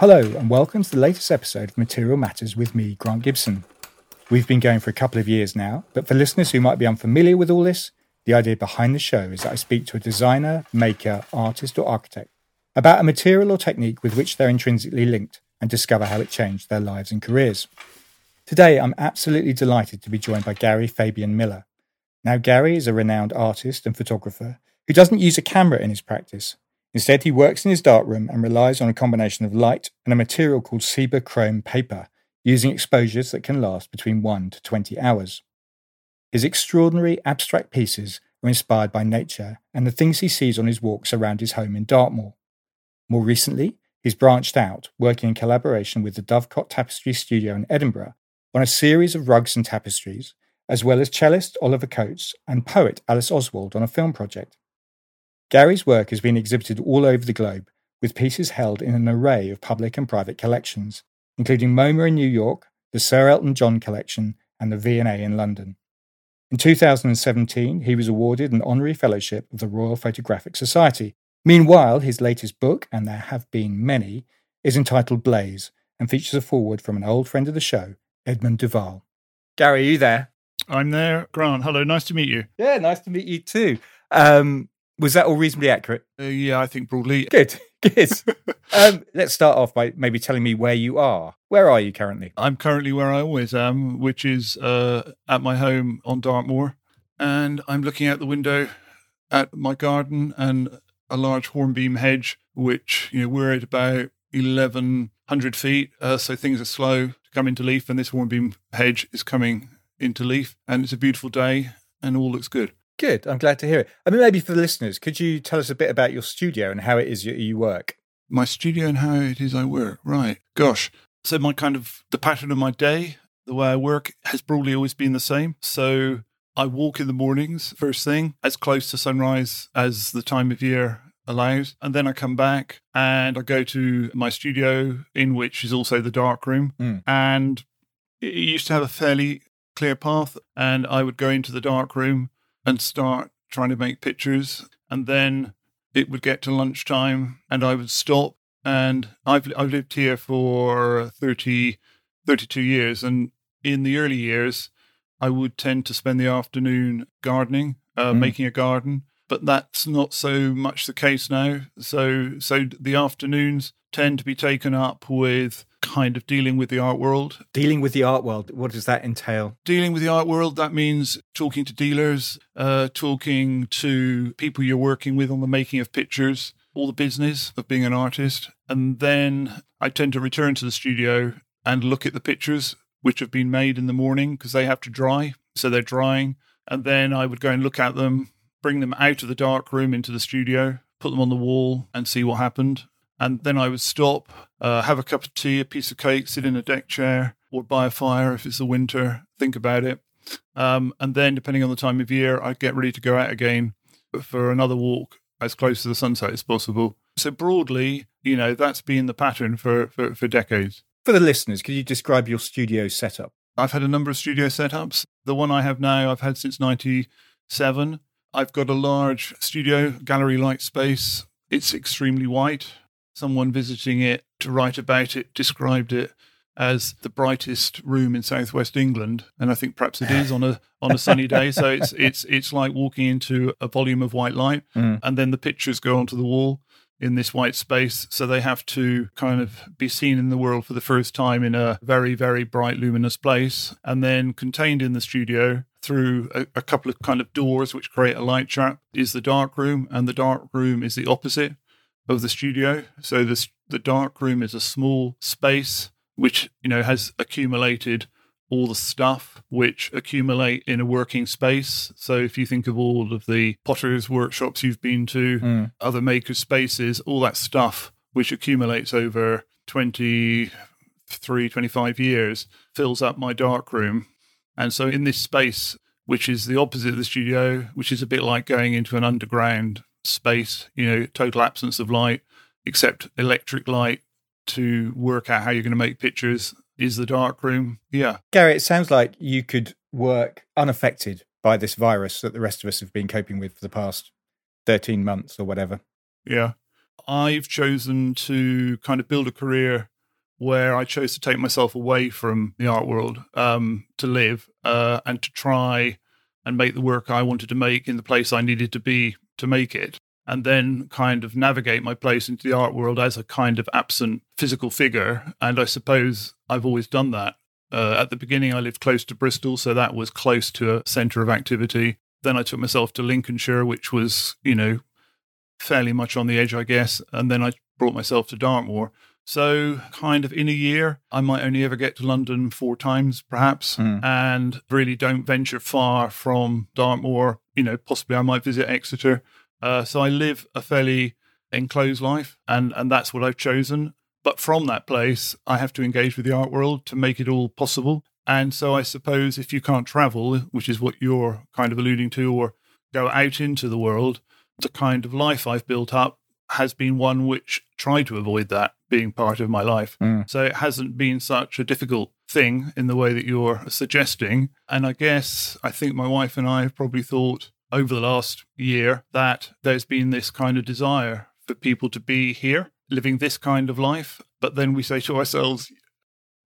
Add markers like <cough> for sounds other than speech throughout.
Hello, and welcome to the latest episode of Material Matters with me, Grant Gibson. We've been going for a couple of years now, but for listeners who might be unfamiliar with all this, the idea behind the show is that I speak to a designer, maker, artist, or architect about a material or technique with which they're intrinsically linked and discover how it changed their lives and careers. Today, I'm absolutely delighted to be joined by Gary Fabian Miller. Now, Gary is a renowned artist and photographer who doesn't use a camera in his practice. Instead, he works in his darkroom and relies on a combination of light and a material called chrome paper, using exposures that can last between 1 to 20 hours. His extraordinary abstract pieces are inspired by nature and the things he sees on his walks around his home in Dartmoor. More recently, he's branched out, working in collaboration with the Dovecot Tapestry Studio in Edinburgh on a series of rugs and tapestries, as well as cellist Oliver Coates and poet Alice Oswald on a film project. Gary's work has been exhibited all over the globe, with pieces held in an array of public and private collections, including MoMA in New York, the Sir Elton John Collection, and the V&A in London. In 2017, he was awarded an honorary fellowship of the Royal Photographic Society. Meanwhile, his latest book, and there have been many, is entitled Blaze and features a foreword from an old friend of the show, Edmund de Waal. Gary, are you there? I'm there. Grant, hello. Nice to meet you. Yeah, nice to meet you too. Um, was that all reasonably accurate? Uh, yeah, I think broadly. Good. <laughs> Good. <laughs> um, let's start off by maybe telling me where you are. Where are you currently? I'm currently where I always am, which is uh, at my home on Dartmoor. And I'm looking out the window at my garden and a large hornbeam hedge, which, you know, we're at about 1,100 feet. Uh, so things are slow to come into leaf. And this hornbeam hedge is coming into leaf. And it's a beautiful day and all looks good. Good. I'm glad to hear it. I mean, maybe for the listeners, could you tell us a bit about your studio and how it is you, you work? My studio and how it is I work. Right. Gosh. So, my kind of the pattern of my day, the way I work has broadly always been the same. So, I walk in the mornings, first thing, as close to sunrise as the time of year allows. And then I come back and I go to my studio, in which is also the dark room. Mm. And it used to have a fairly clear path. And I would go into the dark room and start trying to make pictures. And then it would get to lunchtime and I would stop. And I've, I've lived here for 30, 32 years. And in the early years, I would tend to spend the afternoon gardening, uh, Mm. making a garden. But that's not so much the case now. So, so the afternoons tend to be taken up with kind of dealing with the art world. Dealing with the art world, what does that entail? dealing with the art world that means talking to dealers uh, talking to people you're working with on the making of pictures all the business of being an artist. And then i tend to return to the studio and look at the pictures which have been made in the morning because they have to dry so they're drying. And then i would go and look at them bring them out of the dark room into the studio put them on the wall and see what happened and then I would stop, uh, have a cup of tea, a piece of cake, sit in a deck chair, or by a fire if it's the winter, think about it. Um, and then, depending on the time of year, I'd get ready to go out again for another walk as close to the sunset as possible. So, broadly, you know, that's been the pattern for, for, for decades. For the listeners, could you describe your studio setup? I've had a number of studio setups. The one I have now, I've had since 97. I've got a large studio, gallery like space. It's extremely white. Someone visiting it to write about it described it as the brightest room in southwest England, and I think perhaps it is on a on a sunny day. So it's <laughs> it's it's like walking into a volume of white light, Mm. and then the pictures go onto the wall in this white space. So they have to kind of be seen in the world for the first time in a very very bright luminous place, and then contained in the studio through a, a couple of kind of doors which create a light trap is the dark room, and the dark room is the opposite of the studio. So this the dark room is a small space which you know has accumulated all the stuff which accumulate in a working space. So if you think of all of the potters workshops you've been to, Mm. other maker spaces, all that stuff which accumulates over 23, 25 years fills up my dark room. And so in this space, which is the opposite of the studio, which is a bit like going into an underground space, you know, total absence of light, except electric light to work out how you're going to make pictures is the dark room. Yeah. Gary, it sounds like you could work unaffected by this virus that the rest of us have been coping with for the past 13 months or whatever. Yeah. I've chosen to kind of build a career where I chose to take myself away from the art world um, to live uh, and to try and make the work I wanted to make in the place I needed to be to make it. And then kind of navigate my place into the art world as a kind of absent physical figure. And I suppose I've always done that. Uh, at the beginning, I lived close to Bristol, so that was close to a centre of activity. Then I took myself to Lincolnshire, which was, you know, fairly much on the edge, I guess. And then I brought myself to Dartmoor. So, kind of in a year, I might only ever get to London four times, perhaps, Mm. and really don't venture far from Dartmoor. You know, possibly I might visit Exeter. Uh, so, I live a fairly enclosed life, and, and that's what I've chosen. But from that place, I have to engage with the art world to make it all possible. And so, I suppose if you can't travel, which is what you're kind of alluding to, or go out into the world, the kind of life I've built up has been one which tried to avoid that being part of my life. Mm. So it hasn't been such a difficult thing in the way that you're suggesting. And I guess I think my wife and I have probably thought over the last year that there's been this kind of desire for people to be here, living this kind of life. But then we say to ourselves,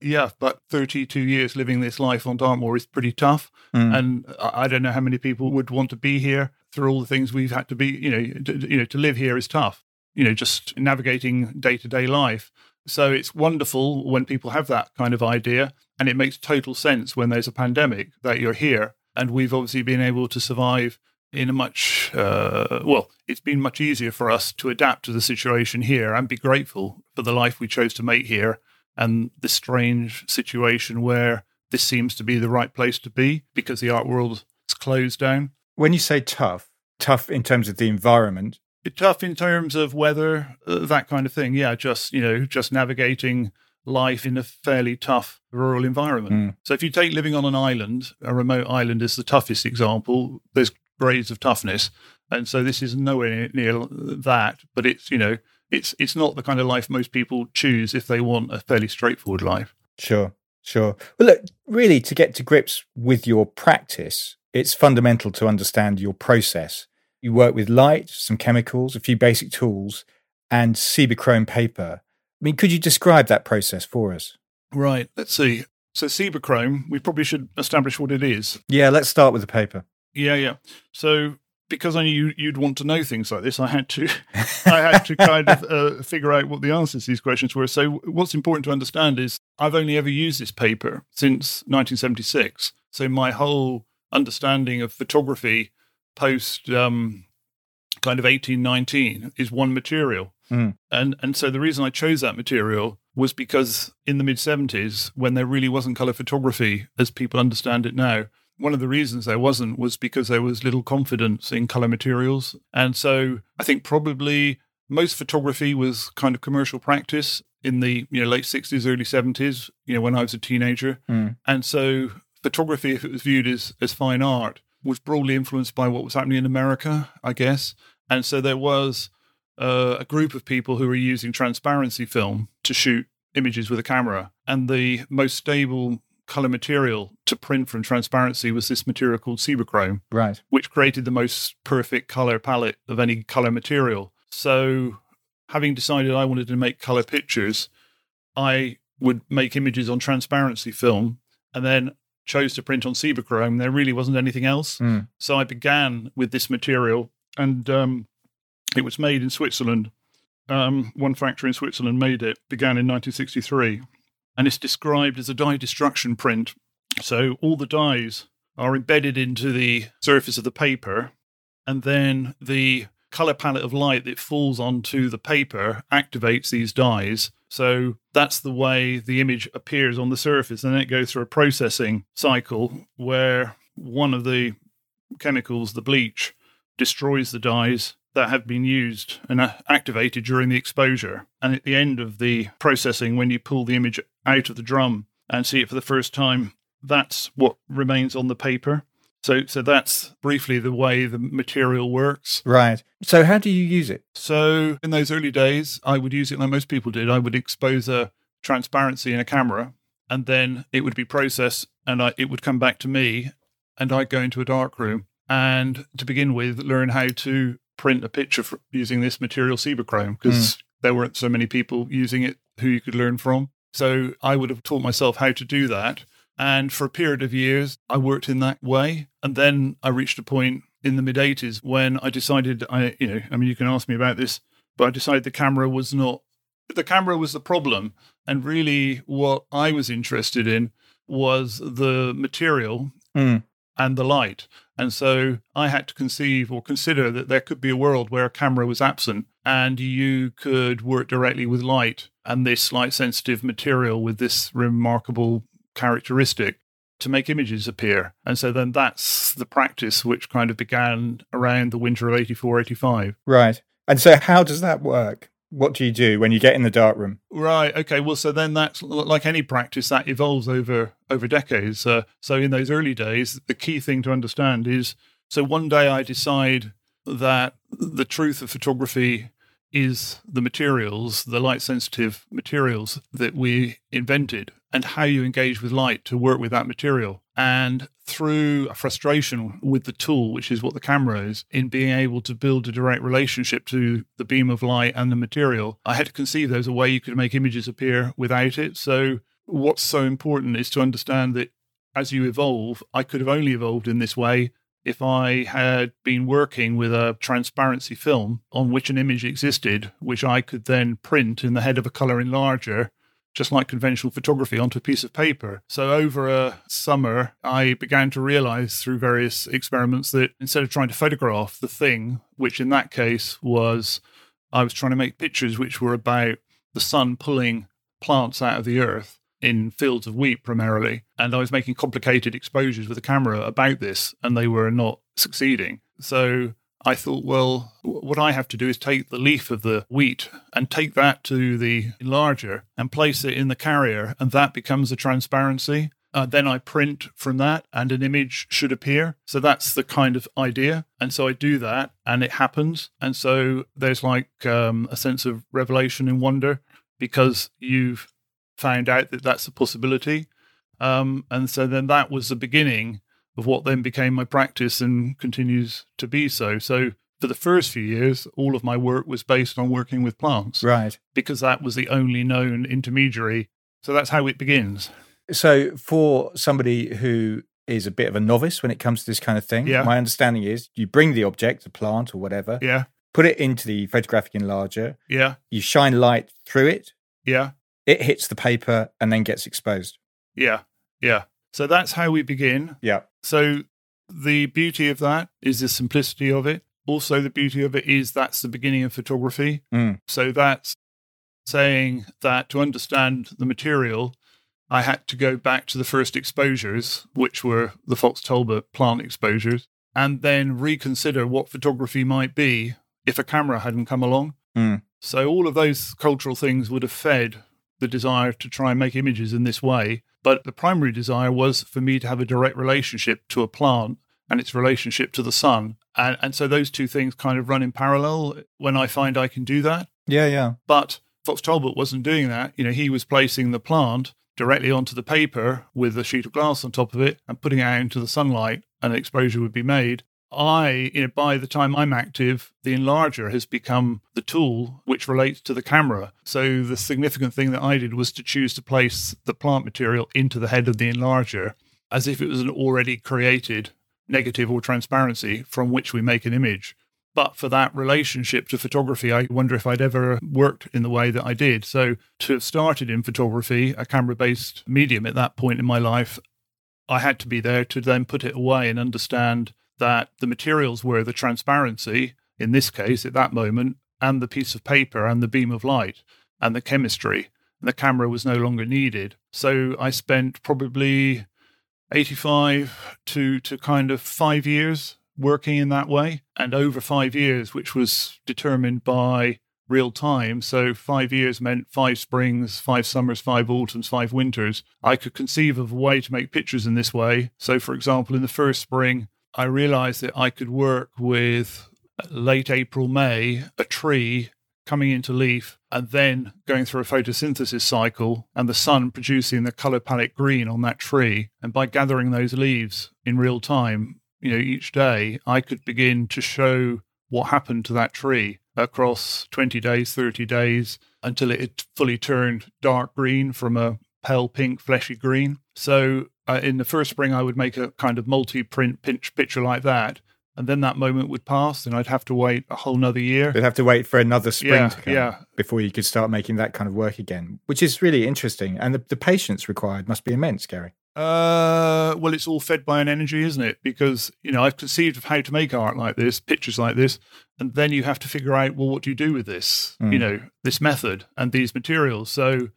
yeah, but 32 years living this life on Dartmoor is pretty tough. Mm. And I don't know how many people would want to be here through all the things we've had to be, you know, to, you know, to live here is tough, you know, just navigating day to day life. So it's wonderful when people have that kind of idea. And it makes total sense when there's a pandemic that you're here. And we've obviously been able to survive in a much, uh, well, it's been much easier for us to adapt to the situation here and be grateful for the life we chose to make here and this strange situation where this seems to be the right place to be because the art world is closed down. When you say tough, tough in terms of the environment, tough in terms of weather, uh, that kind of thing. Yeah, just you know, just navigating life in a fairly tough rural environment. Mm. So if you take living on an island, a remote island is the toughest example. There's grades of toughness, and so this is nowhere near that. But it's you know, it's it's not the kind of life most people choose if they want a fairly straightforward life. Sure, sure. Well, look, really, to get to grips with your practice, it's fundamental to understand your process. You work with light, some chemicals, a few basic tools, and Cibachrome paper. I mean, could you describe that process for us? Right. Let's see. So Cibachrome, we probably should establish what it is. Yeah, let's start with the paper. Yeah, yeah. So because I knew you'd want to know things like this, I had to, <laughs> I had to kind of uh, figure out what the answers to these questions were. So what's important to understand is I've only ever used this paper since 1976. So my whole understanding of photography post um, kind of 1819 is one material. Mm. And and so the reason I chose that material was because in the mid 70s, when there really wasn't color photography as people understand it now, one of the reasons there wasn't was because there was little confidence in color materials. And so I think probably most photography was kind of commercial practice in the you know late 60s early 70s you know when i was a teenager Mm. and so photography if it was viewed as as fine art was broadly influenced by what was happening in america i guess and so there was uh, a group of people who were using transparency film to shoot images with a camera and the most stable color material to print from transparency was this material called Cibachrome Right. which created the most perfect color palette of any color material. So, having decided I wanted to make color pictures, I would make images on transparency film and then chose to print on Cibachrome. There really wasn't anything else. Mm. So, I began with this material and um, it was made in Switzerland. Um, one factory in Switzerland made it, began in 1963, and it's described as a dye destruction print. So, all the dyes are embedded into the surface of the paper, and then the color palette of light that falls onto the paper activates these dyes. So that's the way the image appears on the surface, and then it goes through a processing cycle where one of the chemicals, the bleach, destroys the dyes that have been used and activated during the exposure. And at the end of the processing, when you pull the image out of the drum and see it for the first time, that's what remains on the paper. So, so that's briefly the way the material works. Right. So, how do you use it? So, in those early days, I would use it like most people did. I would expose a transparency in a camera, and then it would be processed, and I, it would come back to me, and I'd go into a dark room and, to begin with, learn how to print a picture using this material Cibachrome because hmm. there weren't so many people using it who you could learn from. So I would have taught myself how to do that. And for a period of years, I worked in that way. And then I reached a point in the mid 80s when I decided, I, you know, I mean, you can ask me about this, but I decided the camera was not, the camera was the problem. And really, what I was interested in was the material Mm. and the light. And so I had to conceive or consider that there could be a world where a camera was absent and you could work directly with light and this light sensitive material with this remarkable characteristic to make images appear. And so then that's the practice which kind of began around the winter of 84, 85. Right. And so, how does that work? What do you do when you get in the darkroom? Right. Okay. Well, so then that's like any practice that evolves over over decades. Uh, so in those early days, the key thing to understand is so one day I decide that the truth of photography is the materials, the light sensitive materials that we invented, and how you engage with light to work with that material. And through a frustration with the tool, which is what the camera is, in being able to build a direct relationship to the beam of light and the material, I had to conceive there's a way you could make images appear without it. So, what's so important is to understand that as you evolve, I could have only evolved in this way if I had been working with a transparency film on which an image existed, which I could then print in the head of a color enlarger, just like conventional photography, onto a piece of paper. So over a summer, I began to realize through various experiments that instead of trying to photograph the thing, which in that case was I was trying to make pictures which were about the sun pulling plants out of the earth in fields of wheat primarily. And I was making complicated exposures with the camera about this, and they were not succeeding. So I thought, well, what I have to do is take the leaf of the wheat and take that to the enlarger and place it in the carrier, and that becomes a transparency. Uh, then I print from that, and an image should appear. So that's the kind of idea. And so I do that, and it happens. And so there's like um, a sense of revelation and wonder because you've found out that that's a possibility. Um, and so then that was the beginning of what then became my practice and continues to be so. So for the first few years, all of my work was based on working with plants Right. because that was the only known intermediary. So that's how it begins. So, for somebody who is a bit of a novice when it comes to this kind of thing, Yeah. my understanding is you bring the object, a plant or whatever, Yeah, put it into the photographic enlarger, yeah, you shine light through it, yeah, it hits the paper, and then gets exposed. yeah, yeah. So that's how we begin. Yeah. So the beauty of that is the simplicity of it. Also, the beauty of it is that's the beginning of photography. Mm. So that's saying that to understand the material, I had to go back to the first exposures, which were the Fox Talbot plant exposures, and then reconsider what photography might be if a camera hadn't come along. Mm. So all of those cultural things would have fed the desire to try and make images in this way. But the primary desire was for me to have a direct relationship to a plant and its relationship to the sun. And, and so those two things kind of run in parallel when I find I can do that. Yeah, yeah. But Fox Talbot wasn't doing that. You know, he was placing the plant directly onto the paper with a sheet of glass on top of it and putting it out into the sunlight, and an exposure would be made. I, you know, by the time I'm active, the enlarger has become the tool which relates to the camera. So the significant thing that I did was to choose to place the plant material into the head of the enlarger as if it was an already created negative or transparency from which we make an image. But for that relationship to photography, I wonder if I'd ever worked in the way that I did. So to have started in photography, a camera based medium at that point in my life, I had to be there to then put it away and understand that the materials were the transparency, in this case, at that moment, and the piece of paper and the beam of light and the chemistry. And the camera was no longer needed. So I spent probably 85 to, to kind of five years working in that way. And over five years, which was determined by real time. So five years meant five springs, five summers, five autumns, five winters. I could conceive of a way to make pictures in this way. So, for example, in the first spring, I realized that I could work with late April, May, a tree coming into leaf and then going through a photosynthesis cycle and the sun producing the color palette green on that tree. And by gathering those leaves in real time, you know, each day, I could begin to show what happened to that tree across 20 days, 30 days until it had fully turned dark green from a pale pink, fleshy green. So uh, in the first spring, I would make a kind of multi print pinch picture like that. And then that moment would pass, and I'd have to wait a whole nother year. You'd have to wait for another spring Yeah, to come yeah. before you could start making that kind of work again, which is really interesting. And the, the patience required must be immense, Gary. Uh, well, it's all fed by an energy, isn't it? Because you know I've conceived of how to make art like this, pictures like this, and then you have to figure out well, what do you do with this? Mm. You know, this method and these materials. So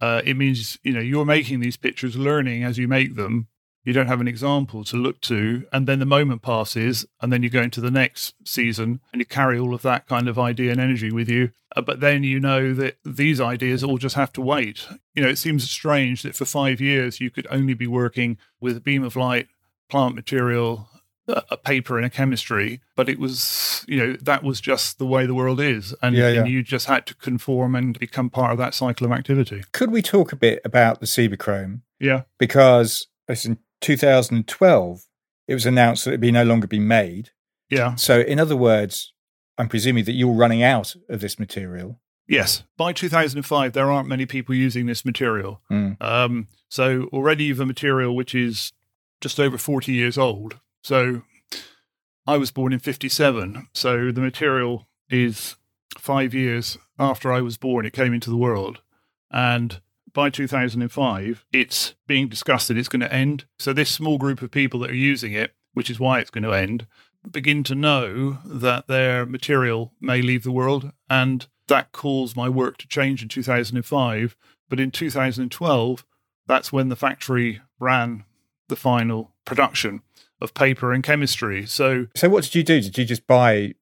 uh, it means you know you're making these pictures, learning as you make them. You don't have an example to look to, and then the moment passes, and then you go into the next season, and you carry all of that kind of idea and energy with you. Uh, but then you know that these ideas all just have to wait. You know, it seems strange that for five years you could only be working with a beam of light, plant material, a paper, in a chemistry. But it was, you know, that was just the way the world is, and, Yeah, yeah. and you just had to conform and become part of that cycle of activity. Could we talk a bit about the Cibachrome? Yeah. Because in 2012, it was announced that it'd be no longer be made. Yeah. So, in other words, I'm presuming that you're running out of this material. Yes. By 2005, there aren't many people using this material. Mm. Um, so already you've a material which is just over 40 years old. So I was born in 57. So the material is five years after I was born, it came into the world. And by 2005, it's being discussed that it's going to end. So this small group of people that are using it, which is why it's going to end, begin to know that their material may leave the world. And that caused my work to change in 2005. But in 2012, that's when the factory ran the final production of paper and chemistry. So, So, what did you do? Did you just buy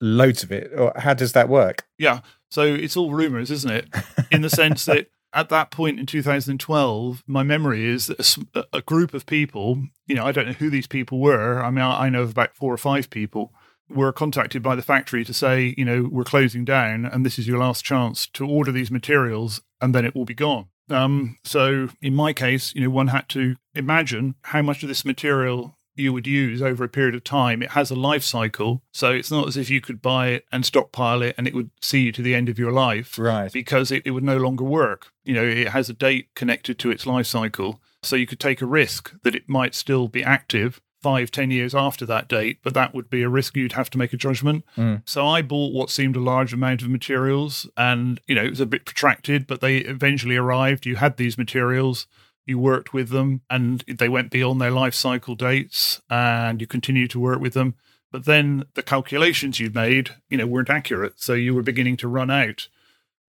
loads of it? Or how does that work? yeah, so it's all rumors, isn't it? In the sense that <laughs> at that point in 2012, my memory is that a a, group of people, you know, I don't know who these people were. I mean, I I know of about four or five people, were contacted by the factory to say, you know, we're closing down and this is your last chance to order these materials and then it will be gone. Um, so in my case, you know, one had to imagine how much of this material you would use over a period of time. It has a life cycle. So it's not as if you could buy it and stockpile it and it would see you to the end of your life Right. because it, it would no longer work. You know, it has a date connected to its life cycle. So you could take a risk that it might still be active five, ten years after that date, but that would be a risk you'd have to make a judgment. Mm. So I bought what seemed a large amount of materials and, you know, it was a bit protracted, but they eventually arrived. You had these materials. You worked with them and they went beyond their life cycle dates and you continue to work with them. But then the calculations you made, you know, weren't accurate. So you were beginning to run out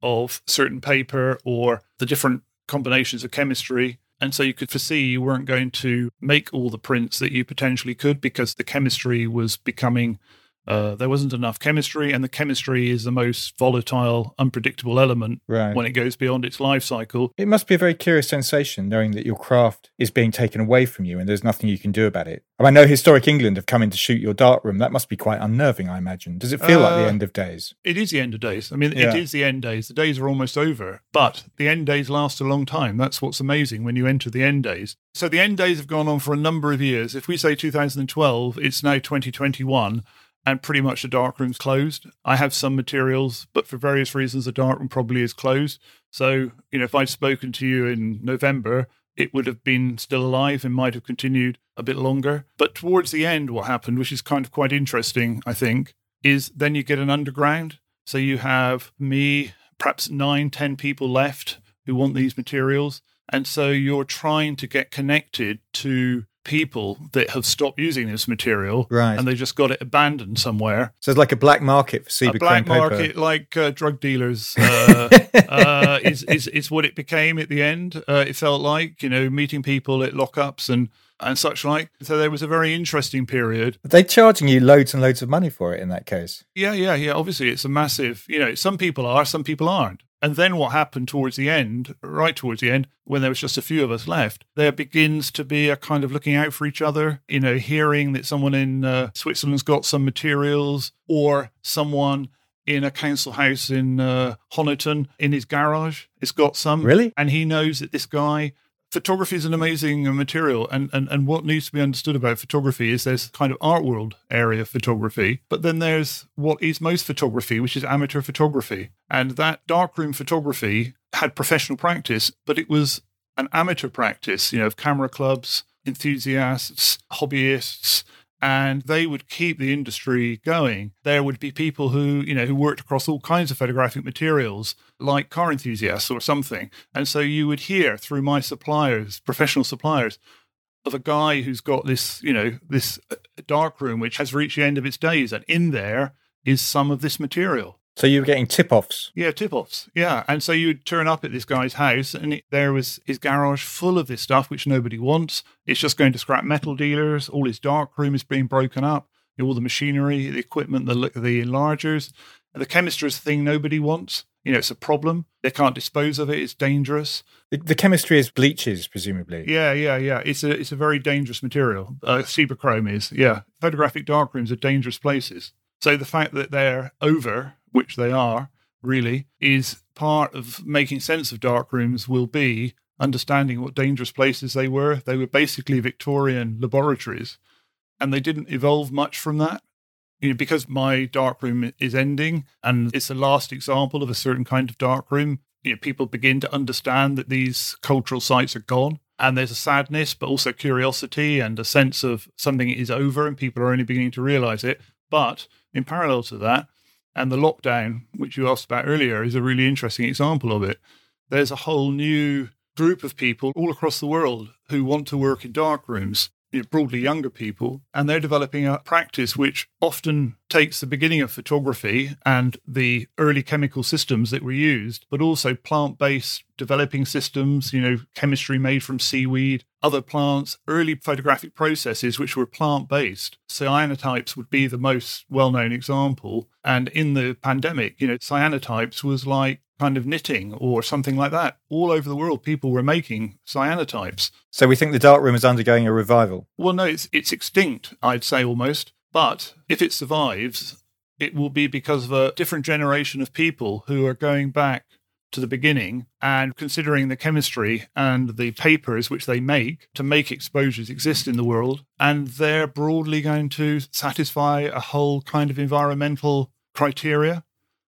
of certain paper or the different combinations of chemistry. And so you could foresee you weren't going to make all the prints that you potentially could because the chemistry was becoming, uh, there wasn't enough chemistry. And the chemistry is the most volatile, unpredictable element Right. when it goes beyond its life cycle. It must be a very curious sensation knowing that your craft is being taken away from you and there's nothing you can do about it. I know Historic England have come in to shoot your dart room. That must be quite unnerving, I imagine. Does it feel like the Uh, end of days? It is the end of days. I mean, Yeah. it is the end days. The days are almost over, but the end days last a long time. That's what's amazing when you enter the end days. So the end days have gone on for a number of years. If we say 2012, it's now 2021, and pretty much the darkroom's closed. I have some materials, but for various reasons, the darkroom probably is closed. So, you know, if I'd spoken to you in November, it would have been still alive and might have continued a bit longer. But towards the end, what happened, which is kind of quite interesting, I think, is then you get an underground. So you have me, perhaps nine, ten people left who want these materials. And so you're trying to get connected to people that have stopped using this material Right. and they just got it abandoned somewhere. So it's like a black market for a Cibachrome black paper. market like uh, drug dealers uh, <laughs> uh, is, is is what it became at the end. Uh, it felt like you know meeting people at lockups and and such like. So there was a very interesting period. Are they charging you loads and loads of money for it in that case? Yeah, yeah, yeah. Obviously, it's a massive. You know, some people are, some people aren't. And then what happened towards the end, right towards the end, when there was just a few of us left, there begins to be a kind of looking out for each other. You know, hearing that someone in uh, Switzerland's got some materials, or someone in a council house in uh, Honiton in his garage has got some. Really? And he knows that this guy photography is an amazing material and, and and what needs to be understood about photography is there's kind of art world area of photography but then there's what is most photography which is amateur photography. And that darkroom photography had professional practice but it was an amateur practice you know of camera clubs enthusiasts hobbyists and they would keep the industry going. There would be people who, you know, who worked across all kinds of photographic materials, like car enthusiasts or something. And so you would hear through my suppliers, professional suppliers, of a guy who's got this, you know, this uh, dark room which has reached the end of its days, and in there is some of this material. So you were getting tip offs. Yeah, tip offs. Yeah. And so you'd turn up at this guy's house and it, there was his garage full of this stuff which nobody wants. It's just going to scrap metal dealers. All his dark room is being broken up. All the machinery, the equipment, the, the enlargers. The chemistry is a thing nobody wants. You know, it's a problem. They can't dispose of it. It's dangerous. The, the chemistry is bleaches, presumably. Yeah, yeah, yeah. It's a it's a very dangerous material. Uh, Cibachrome is. Yeah, photographic darkrooms are dangerous places. So the fact that they're over which they are, really, is part of making sense of dark rooms will be understanding what dangerous places they were. They were basically Victorian laboratories, and they didn't evolve much from that. You know, because my dark room is ending and it's the last example of a certain kind of dark room, you know, people begin to understand that these cultural sites are gone. And there's a sadness, but also curiosity and a sense of something is over and people are only beginning to realize it. But in parallel to that, and the lockdown, which you asked about earlier, is a really interesting example of it. There's a whole new group of people all across the world who want to work in dark rooms you know, broadly younger people, and they're developing a practice which often takes the beginning of photography and the early chemical systems that were used, but also plant based developing systems, you know, chemistry made from seaweed, other plants, early photographic processes which were plant based. Cyanotypes would be the most well known example. And in the pandemic, you know, cyanotypes was like kind of knitting or something like that. All over the world, people were making cyanotypes. So we think the dark room is undergoing a revival. Well, no, it's it's extinct. I'd say almost. But if it survives, it will be because of a different generation of people who are going back to the beginning and considering the chemistry and the papers which they make to make exposures exist in the world. And they're broadly going to satisfy a whole kind of environmental criteria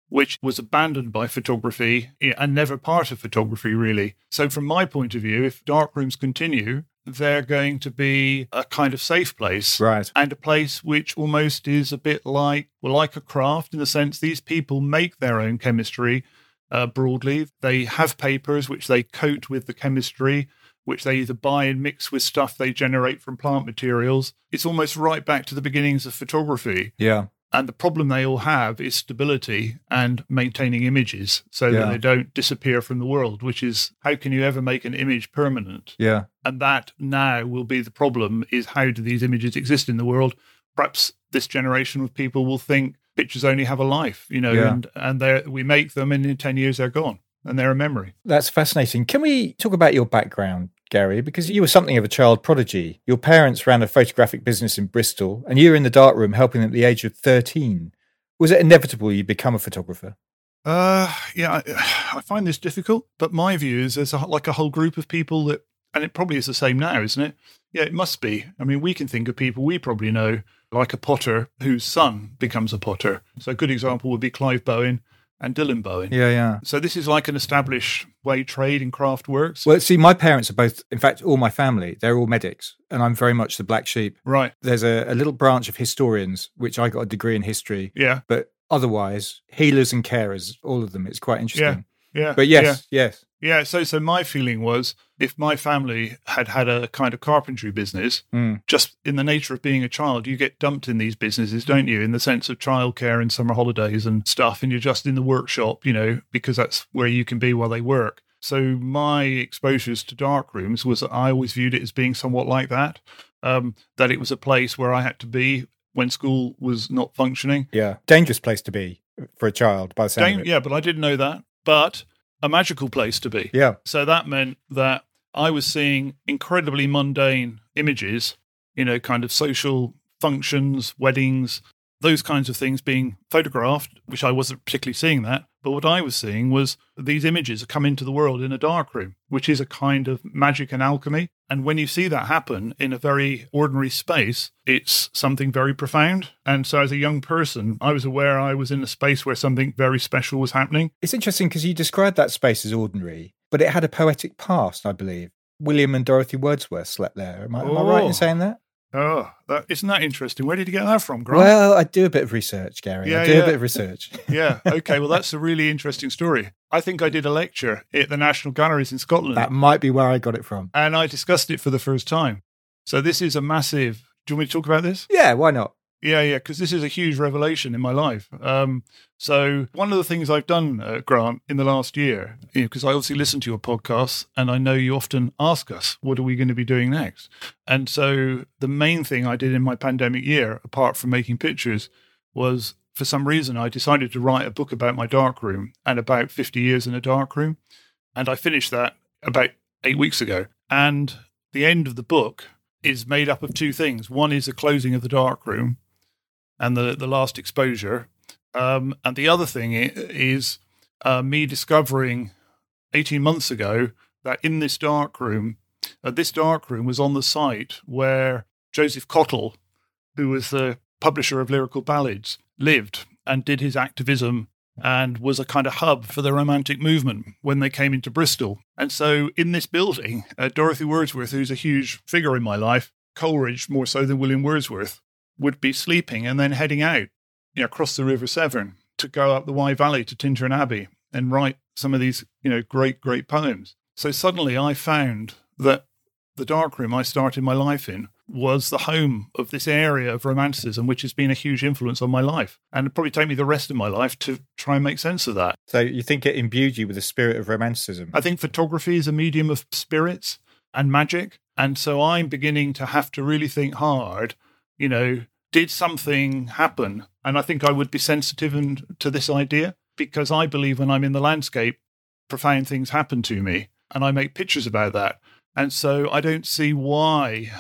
which was abandoned by photography and never part of photography, really. So, from my point of view, if darkrooms continue, they're going to be a kind of safe place. Right. And a place which almost is a bit like, well, like a craft in the sense these people make their own chemistry uh, broadly. They have papers which they coat with the chemistry, which they either buy and mix with stuff they generate from plant materials. It's almost right back to the beginnings of photography. Yeah. And the problem they all have is stability and maintaining images so yeah. that they don't disappear from the world, which is how can you ever make an image permanent? Yeah. And that now will be the problem is how do these images exist in the world? Perhaps this generation of people will think pictures only have a life, you know, yeah. and, and we make them and in 10 years they're gone and they're a memory. That's fascinating. Can we talk about your background? Gary, because you were something of a child prodigy. Your parents ran a photographic business in Bristol, and you were in the darkroom helping them at the age of 13. Was it inevitable you become a photographer? Uh, yeah, I, <sighs> I find this difficult, but my view is there's a, like a whole group of people that, and it probably is the same now, isn't it? Yeah, it must be. I mean, we can think of people we probably know, like a potter whose son becomes a potter. So a good example would be Clive Bowen and Dylan Bowen. Yeah, yeah. So this is like an established way trade and craft works. Well, see, my parents are both, in fact, all my family, they're all medics, and I'm very much the black sheep. Right. There's a, a little branch of historians, which I got a degree in history. Yeah. But otherwise, healers and carers, all of them. It's quite interesting. Yeah. Yeah. But yes, yeah. yes. Yeah, so so my feeling was if my family had had a kind of carpentry business, mm. just in the nature of being a child, you get dumped in these businesses, don't you? In the sense of childcare and summer holidays and stuff, and you're just in the workshop, you know, because that's where you can be while they work. So my exposures to dark rooms was that I always viewed it as being somewhat like that. Um, that it was a place where I had to be when school was not functioning. Yeah, dangerous place to be for a child. By the sound Dan- Yeah, but I didn't know that. But a magical place to be. Yeah. So that meant that I was seeing incredibly mundane images, you know, kind of social functions, weddings, those kinds of things being photographed, which I wasn't particularly seeing that, But what I was seeing was these images come into the world in a dark room, which is a kind of magic and alchemy. And when you see that happen in a very ordinary space, it's something very profound. And so, as a young person, I was aware I was in a space where something very special was happening. It's interesting because you described that space as ordinary, but it had a poetic past, I believe. William and Dorothy Wordsworth slept there. Am I, am I right in Oh. saying that? Oh, that, isn't that interesting? Where did you get that from, Grant? Well, I do a bit of research, Gary. Yeah, I do yeah. a bit of research. <laughs> yeah. Okay. Well, that's a really interesting story. I think I did a lecture at the National Galleries in Scotland. that might be where I got it from. and I discussed it for the first time. So this is a massive. Do you want me to talk about this? Yeah, why not? Yeah, yeah, because this is a huge revelation in my life. Um, so one of the things I've done, uh, Grant, in the last year, because I obviously listen to your podcasts, and I know you often ask us, "What are we going to be doing next?" And so the main thing I did in my pandemic year, apart from making pictures, was for some reason I decided to write a book about my darkroom and about fifty years in a darkroom, and I finished that about eight weeks ago. And the end of the book is made up of two things. One is the closing of the darkroom and the, the last exposure. Um, and the other thing is uh, me discovering 18 months ago that in this darkroom, uh, this dark room was on the site where Joseph Cottle, who was the publisher of lyrical ballads, lived and did his activism and was a kind of hub for the romantic movement when they came into Bristol. And so in this building, uh, Dorothy Wordsworth, who's a huge figure in my life, Coleridge more so than William Wordsworth, would be sleeping and then heading out you know, across the River Severn to go up the Wye Valley to Tintern Abbey and write some of these, you know, great, great poems. So suddenly I found that the dark room I started my life in was the home of this area of romanticism, which has been a huge influence on my life. And it'd probably take me the rest of my life to try and make sense of that. So you think it imbued you with the spirit of romanticism? I think photography is a medium of spirits and magic. And so I'm beginning to have to really think hard, you know, did something happen? And I think I would be sensitive and, to this idea because I believe when I'm in the landscape, profound things happen to me and I make pictures about that. And so I don't see why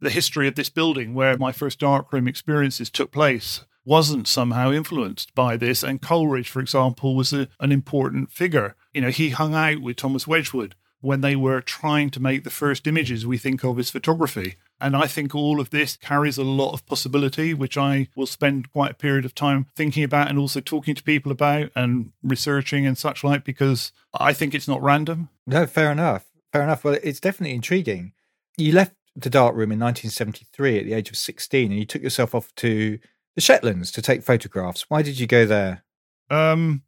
the history of this building where my first darkroom experiences took place wasn't somehow influenced by this. And Coleridge, for example, was a, an important figure. You know, he hung out with Thomas Wedgwood when they were trying to make the first images we think of as photography. And I think all of this carries a lot of possibility, which I will spend quite a period of time thinking about and also talking to people about and researching and such like, because I think it's not random. No, fair enough. Fair enough. Well, it's definitely intriguing. You left the dark room in 1973 at the age of 16 and you took yourself off to the Shetlands to take photographs. Why did you go there? Um,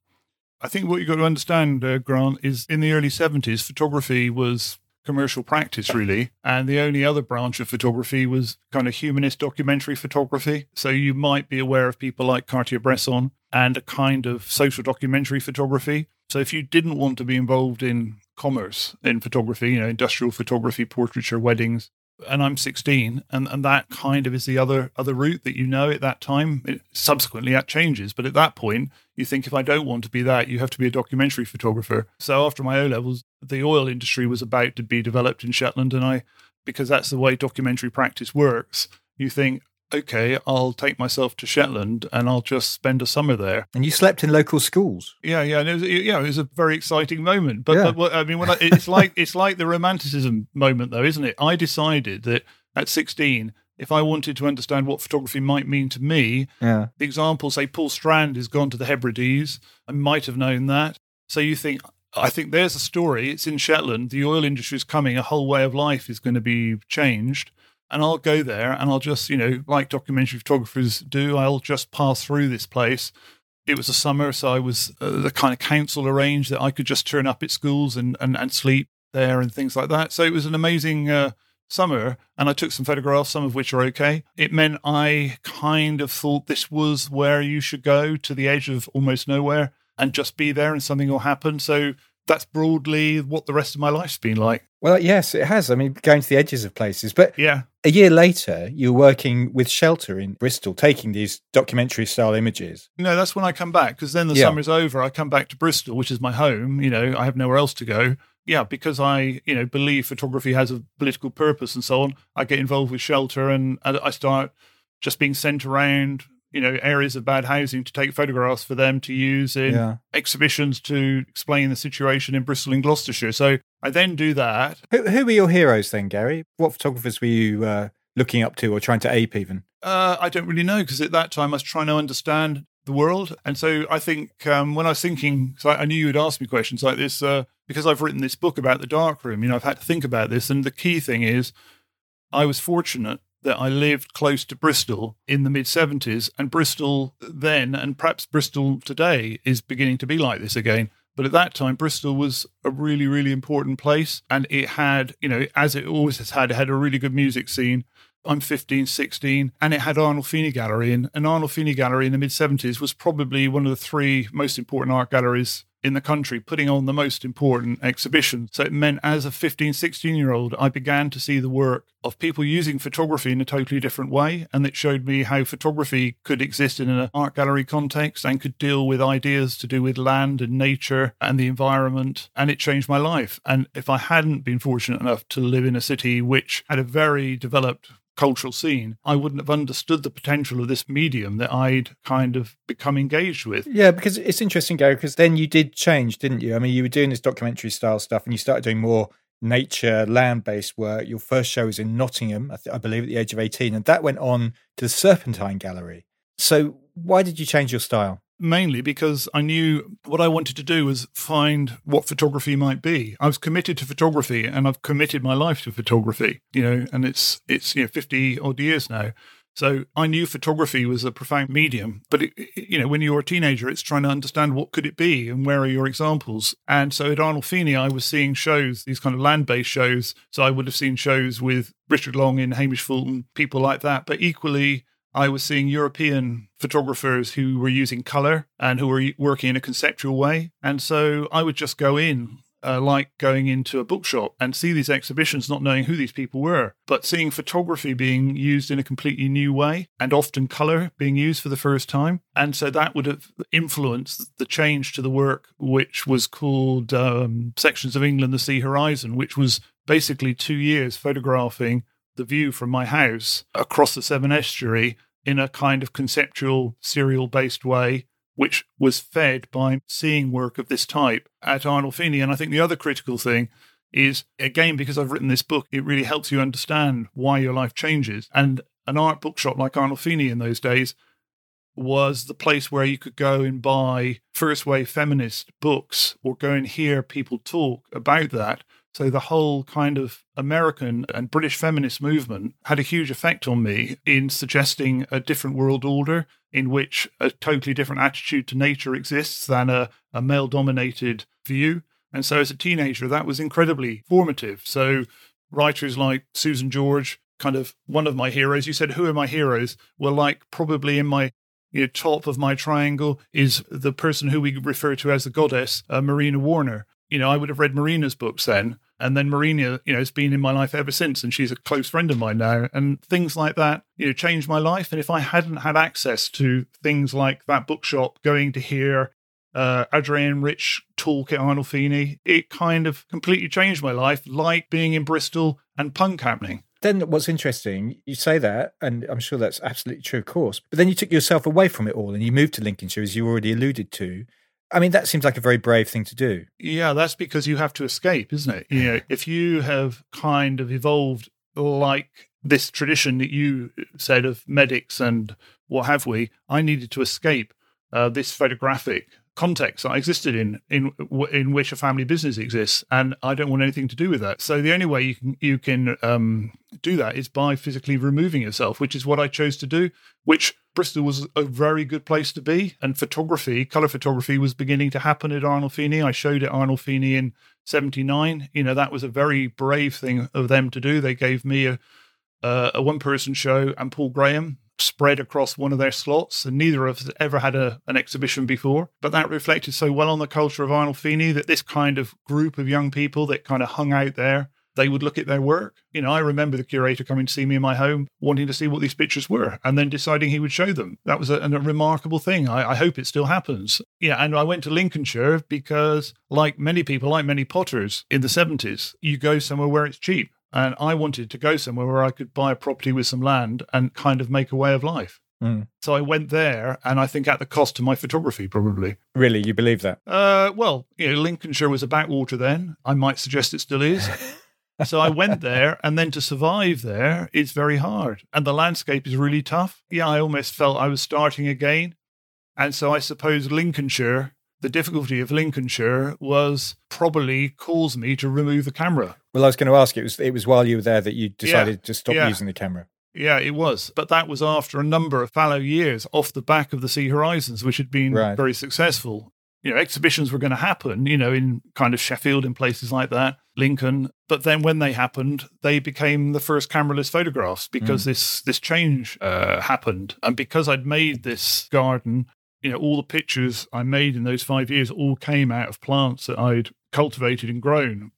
I think what you've got to understand, uh, Grant, is in the early 70s, photography was commercial practice, really. And the only other branch of photography was kind of humanist documentary photography. So you might be aware of people like Cartier Bresson and a kind of social documentary photography. So if you didn't want to be involved in commerce in photography, you know, industrial photography, portraiture, weddings, and I'm 16, and, and that kind of is the other other route that you know at that time. It, subsequently, that changes, but at that point, you think if I don't want to be that, you have to be a documentary photographer. So after my O levels, the oil industry was about to be developed in Shetland, and I, because that's the way documentary practice works, you think, okay, I'll take myself to Shetland and I'll just spend a summer there. And you slept in local schools. Yeah, yeah, and it was, yeah, it was a very exciting moment. But, Yeah. but I mean, when I, it's <laughs> like it's like the romanticism moment, though, isn't it? I decided that at sixteen, if I wanted to understand what photography might mean to me, Yeah. the example, say, Paul Strand has gone to the Hebrides. I might have known that. So you think, I think there's a story. It's in Shetland. The oil industry is coming. A whole way of life is going to be changed. And I'll go there and I'll just, you know, like documentary photographers do, I'll just pass through this place. It was a summer, so I was uh, the kind of council arranged that I could just turn up at schools and, and, and sleep there and things like that. So it was an amazing uh, summer, and I took some photographs, some of which are okay. It meant I kind of thought this was where you should go to the edge of almost nowhere and just be there and something will happen. So that's broadly what the rest of my life's been like. Well, uh, yes, it has. I mean, going to the edges of places. But Yeah. a year later, you were working with Shelter in Bristol, taking these documentary style images. No, that's when I come back because then the Yeah. summer's over. I come back to Bristol, which is my home. You know, I have nowhere else to go. Yeah, because I, you know, believe photography has a political purpose and so on. I get involved with shelter and I start just being sent around you know, areas of bad housing to take photographs for them to use in Yeah. exhibitions to explain the situation in Bristol and Gloucestershire. So I then do that. Who, who were your heroes then, Gary? What photographers were you uh, looking up to or trying to ape even? Uh, I don't really know because at that time I was trying to understand the world. And so I think um, when I was thinking, so I, I knew you would ask me questions like this uh, because I've written this book about the darkroom. You know, I've had to think about this. And the key thing is, I was fortunate that I lived close to Bristol in the mid 70s. And Bristol then, and perhaps Bristol today, is beginning to be like this again. But at that time, Bristol was a really, really important place. And it had, you know, as it always has had, it had a really good music scene. I'm 15, 16, and it had Arnolfini Gallery. And, Arnolfini Gallery in the mid 70s was probably one of the three most important art galleries in the country, putting on the most important exhibitions. So it meant as a 15, 16 year old, I began to see the work of people using photography in a totally different way. And it showed me how photography could exist in an art gallery context and could deal with ideas to do with land and nature and the environment. And it changed my life. And if I hadn't been fortunate enough to live in a city which had a very developed cultural scene, I wouldn't have understood the potential of this medium that I'd kind of become engaged with. Yeah, because it's interesting, Gary, because then you did change, didn't you? I mean, you were doing this documentary style stuff and you started doing more nature, land based work. Your first show was in Nottingham, I, th- I believe, at the age of 18, and that went on to the Serpentine Gallery. So, why did you change your style? Mainly because I knew what I wanted to do was find what photography might be. I was committed to photography and I've committed my life to photography, you know, and it's it's you know 50 odd years now. So I knew photography was a profound medium, but it, you know, when you're a teenager, it's trying to understand what could it be and where are your examples. And so at Arnolfini, I was seeing shows, these kind of land-based shows. So I would have seen shows with Richard Long and Hamish Fulton, people like that. But equally, I was seeing European photographers who were using color and who were working in a conceptual way. And so I would just go in, uh, like going into a bookshop and see these exhibitions, not knowing who these people were, but seeing photography being used in a completely new way and often color being used for the first time. And so that would have influenced the change to the work, which was called um, Sections of England, the Sea Horizon, which was basically two years photographing the view from my house across the Severn Estuary in a kind of conceptual serial based way, which was fed by seeing work of this type at Arnolfini. And I think the other critical thing is, again, because I've written this book, it really helps you understand why your life changes. And an art bookshop like Arnolfini in those days was the place where you could go and buy first wave feminist books or go and hear people talk about that. So the whole kind of American and British feminist movement had a huge effect on me in suggesting a different world order in which a totally different attitude to nature exists than a, a male dominated view. And so as a teenager, that was incredibly formative. So writers like Susan George, kind of one of my heroes, you said, who are my heroes? Well, like probably in my you know, top of my triangle is the person who we refer to as the goddess, uh, Marina Warner. You know, I would have read Marina's books then. And then Marina, you know, has been in my life ever since. And she's a close friend of mine now. And things like that, you know, changed my life. And if I hadn't had access to things like that bookshop, going to hear uh, Adrienne Rich talk at Arnold Feeney, it kind of completely changed my life, like being in Bristol and punk happening. Then what's interesting, you say that, and I'm sure that's absolutely true, of course, but then you took yourself away from it all and you moved to Lincolnshire, as you already alluded to. I mean, that seems like a very brave thing to do. Yeah, that's because you have to escape, isn't it? You know, if you have kind of evolved like this tradition that you said of medics and what have we, I needed to escape uh, this photographic context I existed in, in in which a family business exists, and I don't want anything to do with that. So the only way you can you can um, do that is by physically removing yourself, which is what I chose to do. Which Bristol was a very good place to be, and photography, color photography, was beginning to happen at Arnolfini. I showed at Arnolfini in '79. You know that was a very brave thing of them to do. They gave me a uh, a one person show and Paul Graham spread across one of their slots, and neither of us ever had a, an exhibition before. But that reflected so well on the culture of Arnolfini that this kind of group of young people that kind of hung out there, they would look at their work. You know, I remember the curator coming to see me in my home, wanting to see what these pictures were, and then deciding he would show them. That was a, a remarkable thing. I, I hope it still happens. Yeah, and I went to Lincolnshire because, like many people, like many potters in the 70s, you go somewhere where it's cheap. And I wanted to go somewhere where I could buy a property with some land and kind of make a way of life. Mm. So I went there, and I think at the cost to my photography, probably. Really, you believe that? Uh, well, you know, Lincolnshire was a backwater then. I might suggest it still is. <laughs> so I went there, and then to survive there is very hard, and the landscape is really tough. Yeah, I almost felt I was starting again, and so I suppose Lincolnshire. The difficulty of Lincolnshire was probably caused me to remove the camera. Well, I was going to ask. It was it was while you were there that you decided to stop yeah. using the camera. Yeah, it was. But that was after a number of fallow years off the back of the Sea Horizons, which had been Right. very successful. You know, exhibitions were going to happen, you know, in kind of Sheffield and places like that, Lincoln. But then when they happened, they became the first cameraless photographs because this this change uh, happened. And because I'd made this garden, you know, all the pictures I made in those five years all came out of plants that I'd cultivated and grown.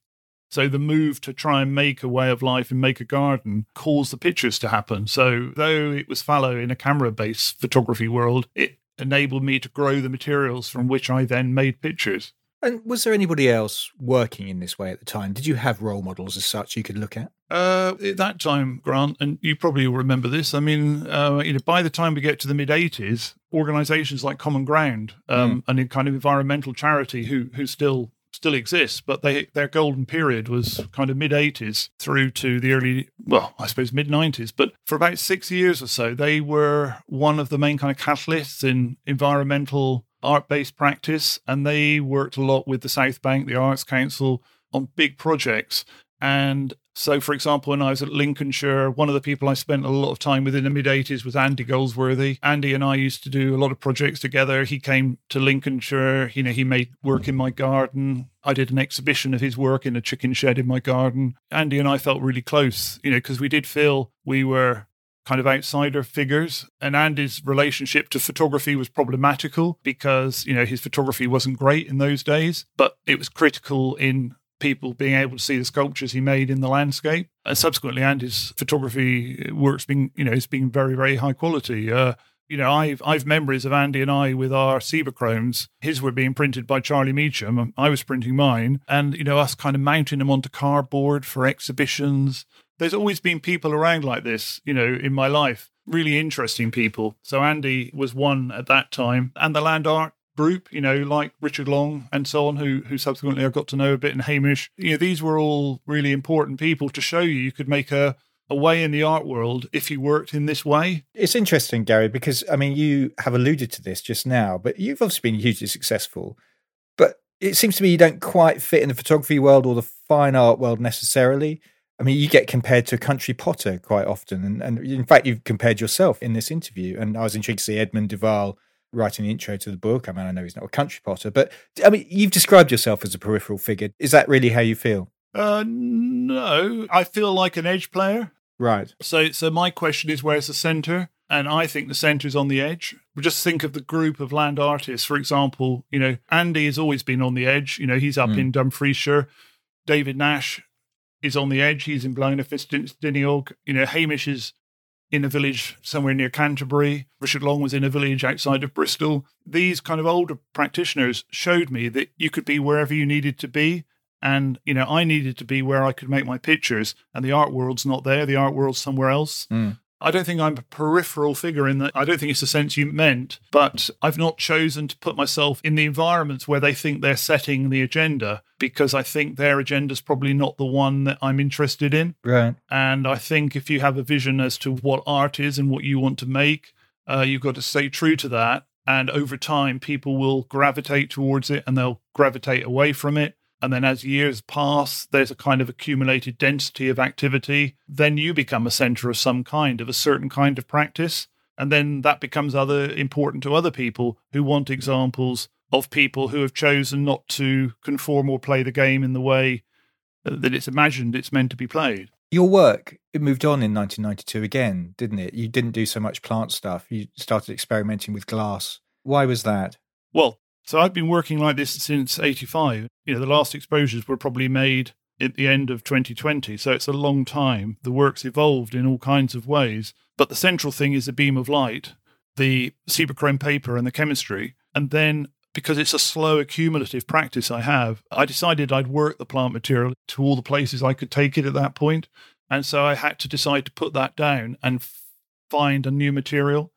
So the move to try and make a way of life and make a garden caused the pictures to happen. So though it was fallow in a camera-based photography world, it enabled me to grow the materials from which I then made pictures. And was there anybody else working in this way at the time? Did you have role models as such you could look at? Uh, at that time, Grant, and you probably will remember this. I mean, uh, you know, by the time we get to the mid '80s, organisations like Common Ground um, and a kind of environmental charity who who still still exists, but they their golden period was kind of mid '80s through to the early, well, I suppose mid '90s. But for about six years or so, they were one of the main kind of catalysts in environmental art-based practice, and they worked a lot with the South Bank, the Arts Council, on big projects. And so, for example, when I was at Lincolnshire, one of the people I spent a lot of time with in the mid 80s was Andy Goldsworthy. Andy and I used to do a lot of projects together. He came to Lincolnshire, you know, he made work in my garden. I did an exhibition of his work in a chicken shed in my garden. Andy and I felt really close, you know, because we did feel we were kind of outsider figures. And Andy's relationship to photography was problematical because, you know, his photography wasn't great in those days, but it was critical in people being able to see the sculptures he made in the landscape. And subsequently, Andy's photography works being, you know, it's been very, very high quality. Uh, you know, I've I've memories of Andy and I with our Cibachromes. His were being printed by Charlie Meacham. I was printing mine, and you know, us kind of mounting them onto cardboard for exhibitions. There's always been people around like this, you know, in my life. Really interesting people. So Andy was one at that time, and the land art group, you know, like Richard Long and so on, who who subsequently I got to know a bit, and Hamish. You know, these were all really important people to show you you could make a a way in the art world if you worked in this way. It's interesting, Gary, because I mean, you have alluded to this just now, but you've obviously been hugely successful. But it seems to me you don't quite fit in the photography world or the fine art world necessarily. I mean, you get compared to a country potter quite often. And, and in fact, you've compared yourself in this interview. And I was intrigued to see Edmund de Waal writing the intro to the book. I mean, I know he's not a country potter, but I mean, you've described yourself as a peripheral figure. Is that really how you feel? Uh, no, I feel like an edge player. Right. So, so my question is, where's the centre? And I think the centre is on the edge. But just think of the group of land artists, for example. You know, Andy has always been on the edge. You know, he's up Mm. in Dumfriesshire. David Nash is on the edge. He's in Blaenau Ffestiniog. You know, Hamish is in a village somewhere near Canterbury. Richard Long was in a village outside of Bristol. These kind of older practitioners showed me that you could be wherever you needed to be. And, you know, I needed to be where I could make my pictures, and the art world's not there. The art world's somewhere else. Mm. I don't think I'm a peripheral figure in that. I don't think it's the sense you meant, but I've not chosen to put myself in the environments where they think they're setting the agenda because I think their agenda's probably not the one that I'm interested in. Right. And I think if you have a vision as to what art is and what you want to make, uh, you've got to stay true to that. And over time, people will gravitate towards it and they'll gravitate away from it. And then as years pass, there's a kind of accumulated density of activity. Then you become a center of some kind, of a certain kind of practice. And then that becomes other important to other people who want examples of people who have chosen not to conform or play the game in the way uh, that it's imagined it's meant to be played. Your work, it moved on in 1992 again, didn't it? You didn't do so much plant stuff. You started experimenting with glass. Why was that? Well, so I've been working like this since 85. You know, the last exposures were probably made at the end of 2020. So it's a long time. The work's evolved in all kinds of ways. But the central thing is the beam of light, the Cibachrome paper, and the chemistry. And then because it's a slow accumulative practice I have, I decided I'd work the plant material to all the places I could take it at that point. And so I had to decide to put that down and f- find a new material.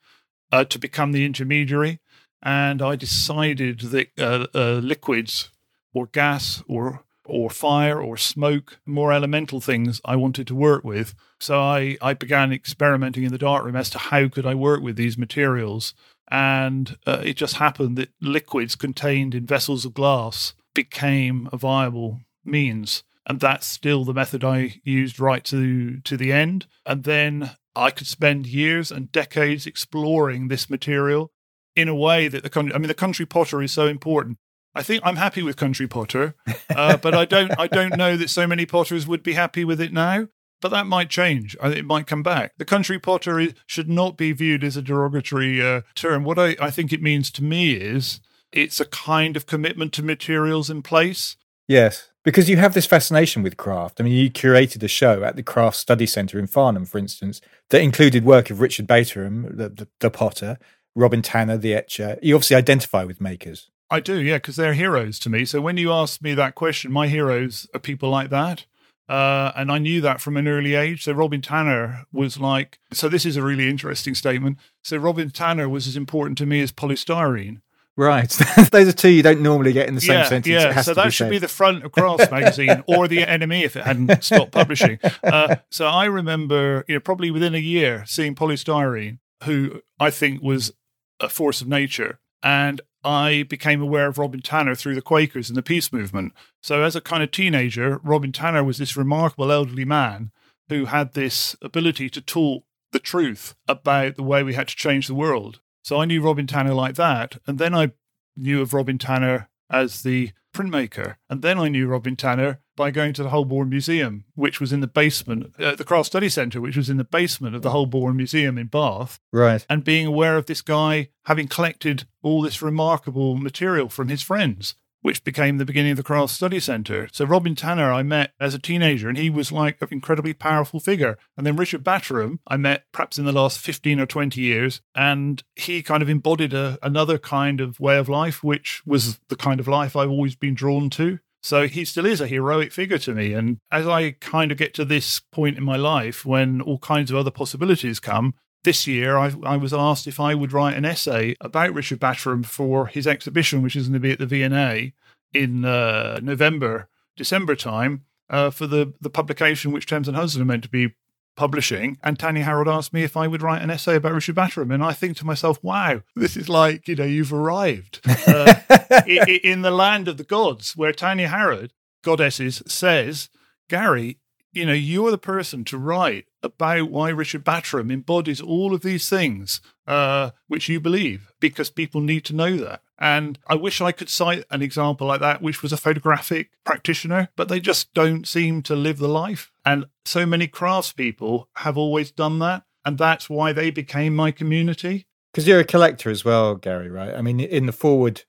uh, to become the intermediary. And I decided that uh, uh, liquids or gas or or fire or smoke, more elemental things I wanted to work with. So I, I began experimenting in the darkroom as to how could I work with these materials. And uh, it just happened that liquids contained in vessels of glass became a viable means. And that's still the method I used right to, to the end. And then I could spend years and decades exploring this material in a way that the country, I mean, the country potter is so important. I think I'm happy with country potter, <laughs> uh, but I don't, I don't know that so many potters would be happy with it now. But that might change. It might come back. The country potter is, should not be viewed as a derogatory uh, term. What I, I think it means to me is it's a kind of commitment to materials in place. Yes, because you have this fascination with craft. I mean, you curated a show at the Craft Study Centre in Farnham, for instance, that included work of Richard Batterham, the, the, the potter, Robin Tanner, the etcher. You obviously identify with makers. I do, yeah, because they're heroes to me. So when you ask me that question, my heroes are people like that. Uh, and I knew that from an early age. So Robin Tanner was like, so this is a really interesting statement. So Robin Tanner was as important to me as Poly Styrene. Right. <laughs> Those are two you don't normally get in the same yeah, sentence. Yeah, so that be should said. be the front of Crafts <laughs> magazine or the enemy if it hadn't stopped publishing. Uh, so I remember, you know, probably within a year seeing Poly Styrene, who I think was a force of nature. And I became aware of Robin Tanner through the Quakers and the peace movement. So, as a kind of teenager, Robin Tanner was this remarkable elderly man who had this ability to talk the truth about the way we had to change the world. So, I knew Robin Tanner like that. And then I knew of Robin Tanner as the printmaker. And then I knew Robin Tanner by going to the Holburne Museum, which was in the basement, uh, the Craft Study Centre, which was in the basement of the Holburne Museum in Bath. Right. And being aware of this guy having collected all this remarkable material from his friends which became the beginning of the Craft Study Centre. So Robin Tanner I met as a teenager, and he was like an incredibly powerful figure. And then Richard Batterham I met perhaps in the last 15 or 20 years, and he kind of embodied a, another kind of way of life, which was the kind of life I've always been drawn to. So he still is a heroic figure to me. And as I kind of get to this point in my life when all kinds of other possibilities come, this year I, I, was asked if I would write an essay about Richard Batterham for his exhibition, which is going to be at the V&A in uh, November, December time, uh, for the, the publication which Thames and Hudson are meant to be publishing. And Tanya Harrod asked me if I would write an essay about Richard Batterham. And I think to myself, wow, this is like, you know, you've arrived uh, <laughs> in, in the land of the gods, where Tanya Harrod, goddesses, says, Gary, you know, you're the person to write about why Richard Batterham embodies all of these things uh, which you believe, because people need to know that. And I wish I could cite an example like that, which was a photographic practitioner, but they just don't seem to live the life. And so many craftspeople have always done that. And that's why they became my community. Because you're a collector as well, Gary, right? I mean, in the forward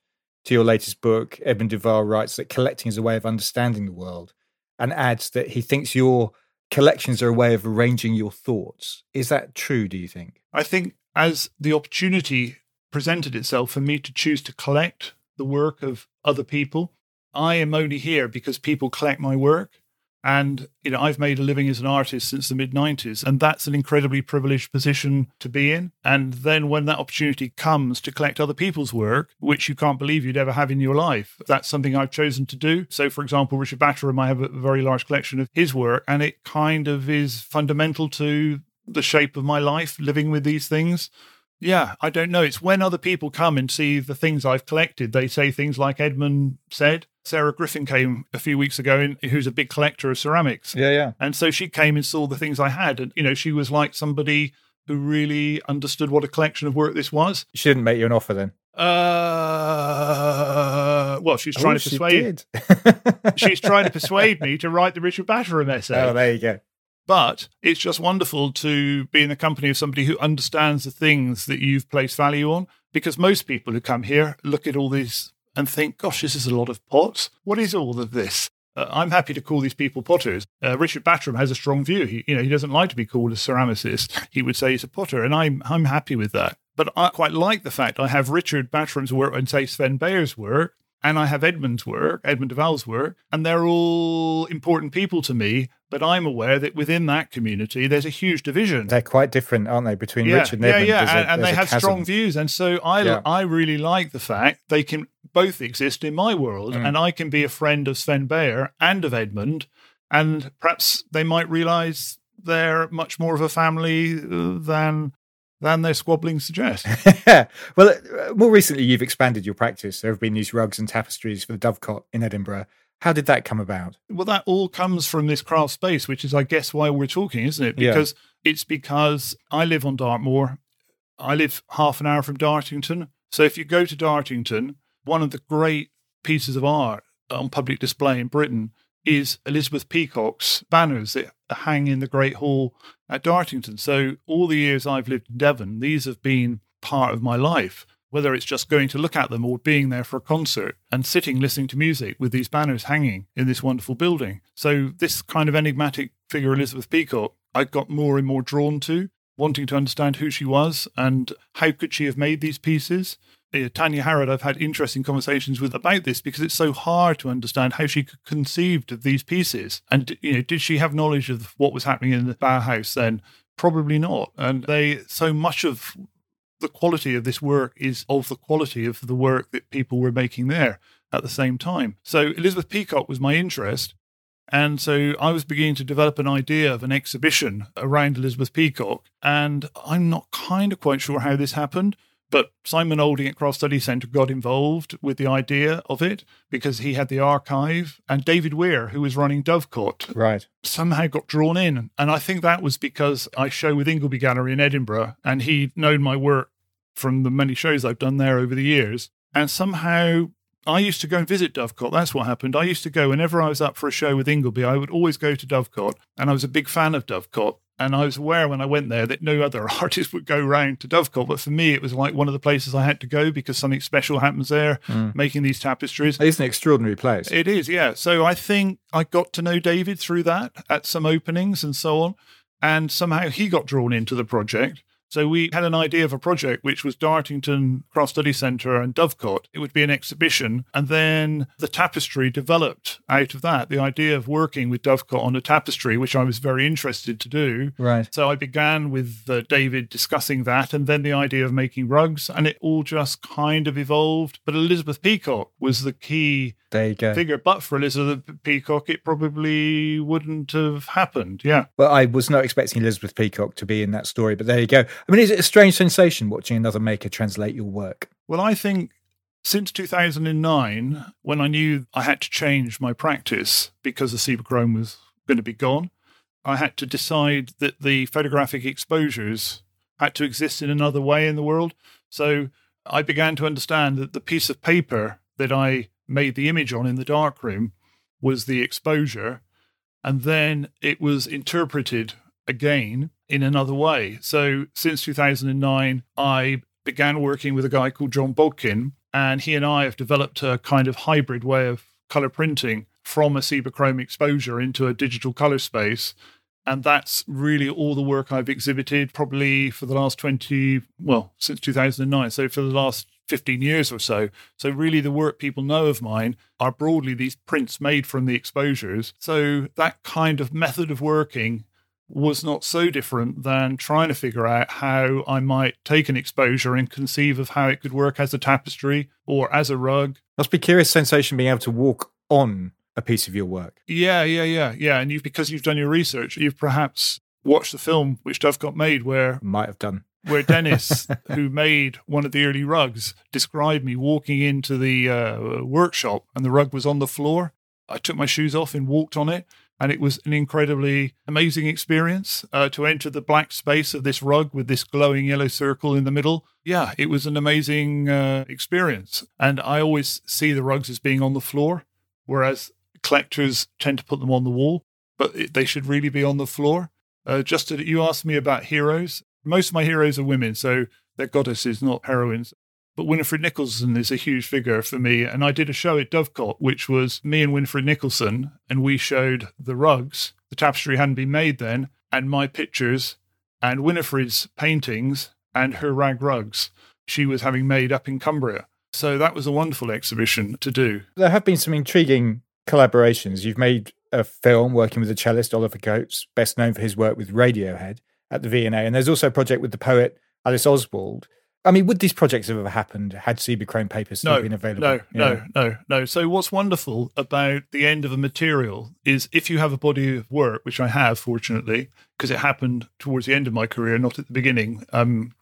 to your latest book, Edmund de Waal writes that collecting is a way of understanding the world and adds that he thinks your collections are a way of arranging your thoughts. Is that true, do you think? I think as the opportunity presented itself for me to choose to collect the work of other people, I am only here because people collect my work. And you know, I've made a living as an artist since the mid 90s, and that's an incredibly privileged position to be in. And then when that opportunity comes to collect other people's work, which you can't believe you'd ever have in your life, that's something I've chosen to do. So, for example, Richard Batterham, I have a very large collection of his work, and it kind of is fundamental to the shape of my life living with these things. Yeah, I don't know. It's when other people come and see the things I've collected, they say things like Edmund said. Sarah Griffin came a few weeks ago, and who's a big collector of ceramics. Yeah, yeah. And so she came and saw the things I had, and you know, she was like somebody who really understood what a collection of work this was. She didn't make you an offer then. Uh, well, she's trying oh, to persuade. She <laughs> she's trying to persuade me to write the Richard Batterham essay. Oh, there you go. But it's just wonderful to be in the company of somebody who understands the things that you've placed value on. Because most people who come here look at all these and think, gosh, this is a lot of pots. What is all of this? Uh, I'm happy to call these people potters. Uh, Richard Batterham has a strong view. He, you know, he doesn't like to be called a ceramicist. He would say he's a potter, and I'm I'm happy with that. But I quite like the fact I have Richard Batterham's work and say Svend Bayer's work, and I have Edmund's work, Edmund de Duval's work, and they're all important people to me. But I'm aware that within that community, there's a huge division. They're quite different, aren't they, between yeah, Rich and yeah, Edmund? yeah, a- and, and they have chasm. strong views, and so I Yeah. I really like the fact they can both exist in my world, Mm. and I can be a friend of Svend Bayer and of Edmund, and perhaps they might realise they're much more of a family uh, than than their squabbling suggests. <laughs> well, uh, more recently, you've expanded your practice. There have been these rugs and tapestries for the Dovecot in Edinburgh. How did that come about? Well, that all comes from this craft space, which is, I guess, why we're talking, isn't it? Yeah. Because it's because I live on Dartmoor. I live half an hour from Dartington. So if you go to Dartington, one of the great pieces of art on public display in Britain is Elizabeth Peacock's banners that hang in the Great Hall at Dartington. So all the years I've lived in Devon, these have been part of my life whether it's just going to look at them or being there for a concert and sitting listening to music with these banners hanging in this wonderful building. So, this kind of enigmatic figure, Elizabeth Peacock, I got more and more drawn to, wanting to understand who she was and how could she have made these pieces. Uh, Tanya Harrod, I've had interesting conversations with about this because it's so hard to understand how she conceived of these pieces. And you know, did she have knowledge of what was happening in the Bauhaus then? Probably not. And they so much of the quality of this work is of the quality of the work that people were making there at the same time. So Elizabeth Peacock was my interest. And so I was beginning to develop an idea of an exhibition around Elizabeth Peacock. And I'm not kind of quite sure how this happened, but Simon Olding at Craft Study Centre got involved with the idea of it because he had the archive. And David Weir, who was running Dovecot, Right. somehow got drawn in. And I think that was because I show with Ingleby Gallery in Edinburgh and he'd known my work from the many shows I've done there over the years. And somehow I used to go and visit Dovecot. That's what happened. I used to go whenever I was up for a show with Ingleby, I would always go to Dovecot. And I was a big fan of Dovecot. And I was aware when I went there that no other <laughs> artist would go round to Dovecot. But for me, it was like one of the places I had to go because something special happens there, hmm. making these tapestries. It's an extraordinary place. It is, yeah. So I think I got to know David through that at some openings and so on. And somehow he got drawn into the project. So we had an idea of a project which was Dartington Craft Study Centre and Dovecot. It would be an exhibition. And then the tapestry developed out of that. The idea of working with Dovecot on a tapestry, which I was very interested to do. Right. So I began with uh, David discussing that and then the idea of making rugs, and it all just kind of evolved. But Elizabeth Peacock was the key There you go. figure. But for Elizabeth Peacock, it probably wouldn't have happened. Yeah. Well, I was not expecting Elizabeth Peacock to be in that story, but there you go. I mean, is it a strange sensation watching another maker translate your work? Well, I think since 2009, when I knew I had to change my practice because the Chrome was going to be gone, I had to decide that the photographic exposures had to exist in another way in the world. So I began to understand that the piece of paper that I made the image on in the darkroom was the exposure, and then it was interpreted again in another way. So since 2009, I began working with a guy called John Bodkin, and he and I have developed a kind of hybrid way of color printing from a Chrome exposure into a digital color space. And that's really all the work I've exhibited probably for the last 20, well, since 2009. So for the last 15 years or so. So really the work people know of mine are broadly these prints made from the exposures. So that kind of method of working was not so different than trying to figure out how I might take an exposure and conceive of how it could work as a tapestry or as a rug. Must be curious sensation being able to walk on a piece of your work. Yeah, yeah, yeah, yeah. And you because you've done your research, you've perhaps watched the film which Dovecot made where Might have done. where Dennis, <laughs> who made one of the early rugs, described me walking into the uh, workshop and the rug was on the floor. I took my shoes off and walked on it. And it was an incredibly amazing experience uh, to enter the black space of this rug with this glowing yellow circle in the middle. Yeah, it was an amazing uh, experience. And I always see the rugs as being on the floor, whereas collectors tend to put them on the wall, but it, they should really be on the floor. Uh, just to, you asked me about heroes. Most of my heroes are women, so they're goddesses, not heroines. But Winifred Nicholson is a huge figure for me. And I did a show at Dovecot, which was me and Winifred Nicholson, and we showed the rugs. The tapestry hadn't been made then, and my pictures, and Winifred's paintings, and her rag rugs she was having made up in Cumbria. So that was a wonderful exhibition to do. There have been some intriguing collaborations. You've made a film working with the cellist Oliver Coates, best known for his work with Radiohead at the V&A, and there's also a project with the poet Alice Oswald. I mean, would these projects have ever happened had Cibachrome paper still no, been available? No, no, no, no. So what's wonderful about the end of a material is if you have a body of work, which I have, fortunately, because it happened towards the end of my career, not at the beginning. Um,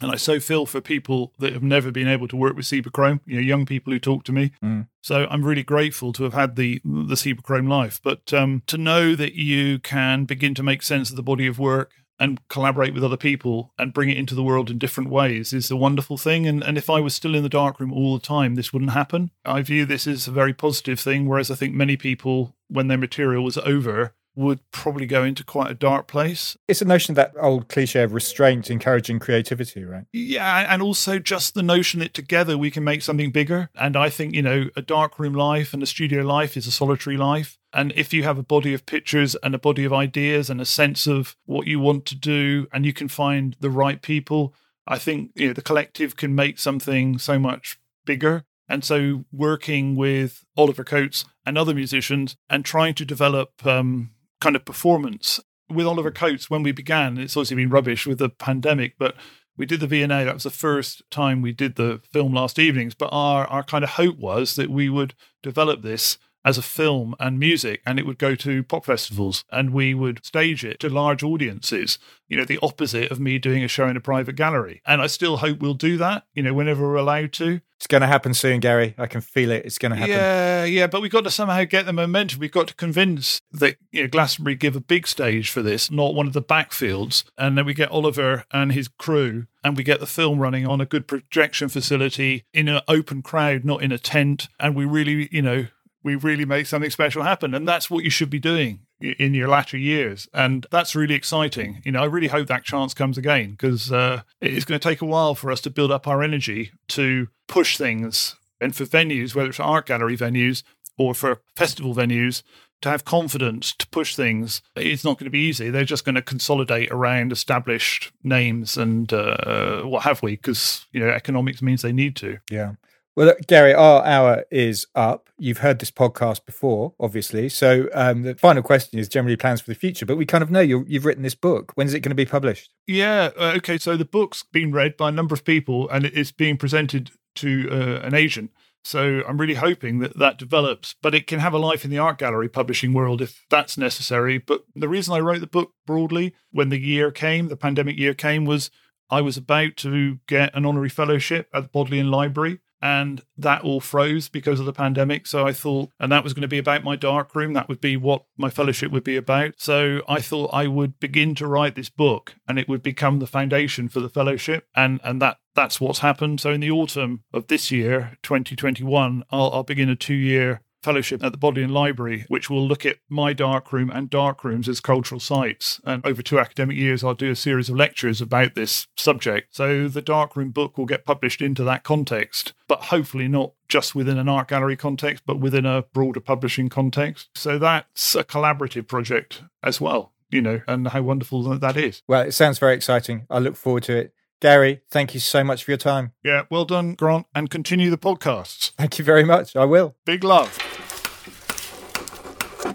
and I so feel for people that have never been able to work with Cibachrome, you know, young people who talk to me. Mm. So I'm really grateful to have had the the Cibachrome life. But um, to know that you can begin to make sense of the body of work and collaborate with other people and bring it into the world in different ways is a wonderful thing. And, and if I was still in the darkroom all the time, this wouldn't happen. I view this as a very positive thing, whereas I think many people, when their material was over, would probably go into quite a dark place. It's a notion that old cliche of restraint encouraging creativity, right? Yeah, and also just the notion that together we can make something bigger. And I think, you know, a dark room life and a studio life is a solitary life. And if you have a body of pictures and a body of ideas and a sense of what you want to do, and you can find the right people, I think you know, the collective can make something so much bigger. And so, working with Oliver Coates and other musicians and trying to develop um, kind of performance with Oliver Coates when we began, it's obviously been rubbish with the pandemic, but we did the V&A. That was the first time we did the film last evenings. But our, our kind of hope was that we would develop this as a film and music and it would go to pop festivals and we would stage it to large audiences you know the opposite of me doing a show in a private gallery. And i still hope we'll do that you know whenever we're allowed to. It's going to happen soon gary. I can feel it. It's going to happen. Yeah yeah but we've got to somehow get the momentum. We've got to convince that you know glastonbury give a big stage for this not one of the backfields. And then we get oliver and his crew and we get the film running on a good projection facility in an open crowd not in a tent. And we really you know we really make something special happen. And that's what you should be doing in your latter years. And that's really exciting. You know, I really hope that chance comes again because uh, it's going to take a while for us to build up our energy to push things. And for venues, whether it's art gallery venues or for festival venues, to have confidence to push things, it's not going to be easy. They're just going to consolidate around established names and uh, what have we, because you know economics means they need to. Yeah. Well, Gary, our hour is up. You've heard this podcast before, obviously. So um, the final question is generally plans for the future, but we kind of know you have written this book. When is it going to be published? Yeah. Uh, okay. So the book's been read by a number of people and it's being presented to uh, an agent. So I'm really hoping that that develops, but it can have a life in the art gallery publishing world if that's necessary. But the reason I wrote the book broadly when the year came, the pandemic year came, was I was about to get an honorary fellowship at the Bodleian Library and that all froze because of the pandemic. So I thought, and that was going to be about my dark room. That would be what my fellowship would be about. So I thought I would begin to write this book, and it would become the foundation for the fellowship. And and that that's what's happened. So in the autumn of this year, 2021, I'll, I'll begin a two year fellowship at the Bodleian Library, which will look at my darkroom and darkrooms as cultural sites. And over two academic years, I'll do a series of lectures about this subject. So the darkroom book will get published into that context, but hopefully not just within an art gallery context, but within a broader publishing context. So that's a collaborative project as well. You know, and how wonderful that is. Well, it sounds very exciting. I look forward to it. Gary, thank you so much for your time. Yeah, well done, Grant, and continue the podcasts. Thank you very much. I will. Big love.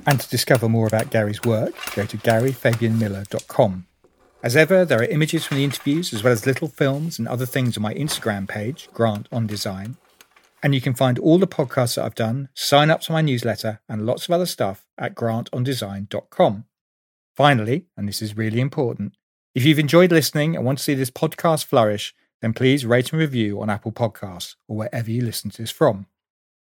And to discover more about Gary's work, go to garyfabianmiller.com. As ever, there are images from the interviews as well as little films and other things on my Instagram page, Grant on Design. And you can find all the podcasts that I've done, sign up to my newsletter, and lots of other stuff at grantondesign.com. Finally, and this is really important, if you've enjoyed listening and want to see this podcast flourish, then please rate and review on Apple Podcasts or wherever you listen to this from.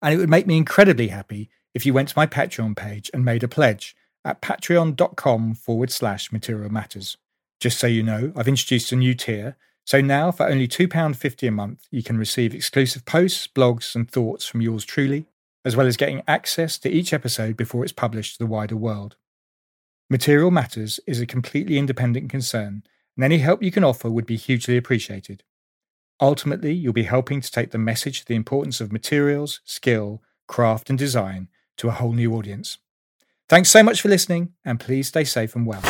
And it would make me incredibly happy if you went to my Patreon page and made a pledge at patreon.com forward slash material matters. Just so you know, I've introduced a new tier. So now, for only £2.50 a month, you can receive exclusive posts, blogs, and thoughts from yours truly, as well as getting access to each episode before it's published to the wider world. Material Matters is a completely independent concern, and any help you can offer would be hugely appreciated. Ultimately, you'll be helping to take the message of the importance of materials, skill, craft, and design to a whole new audience. Thanks so much for listening, and please stay safe and well.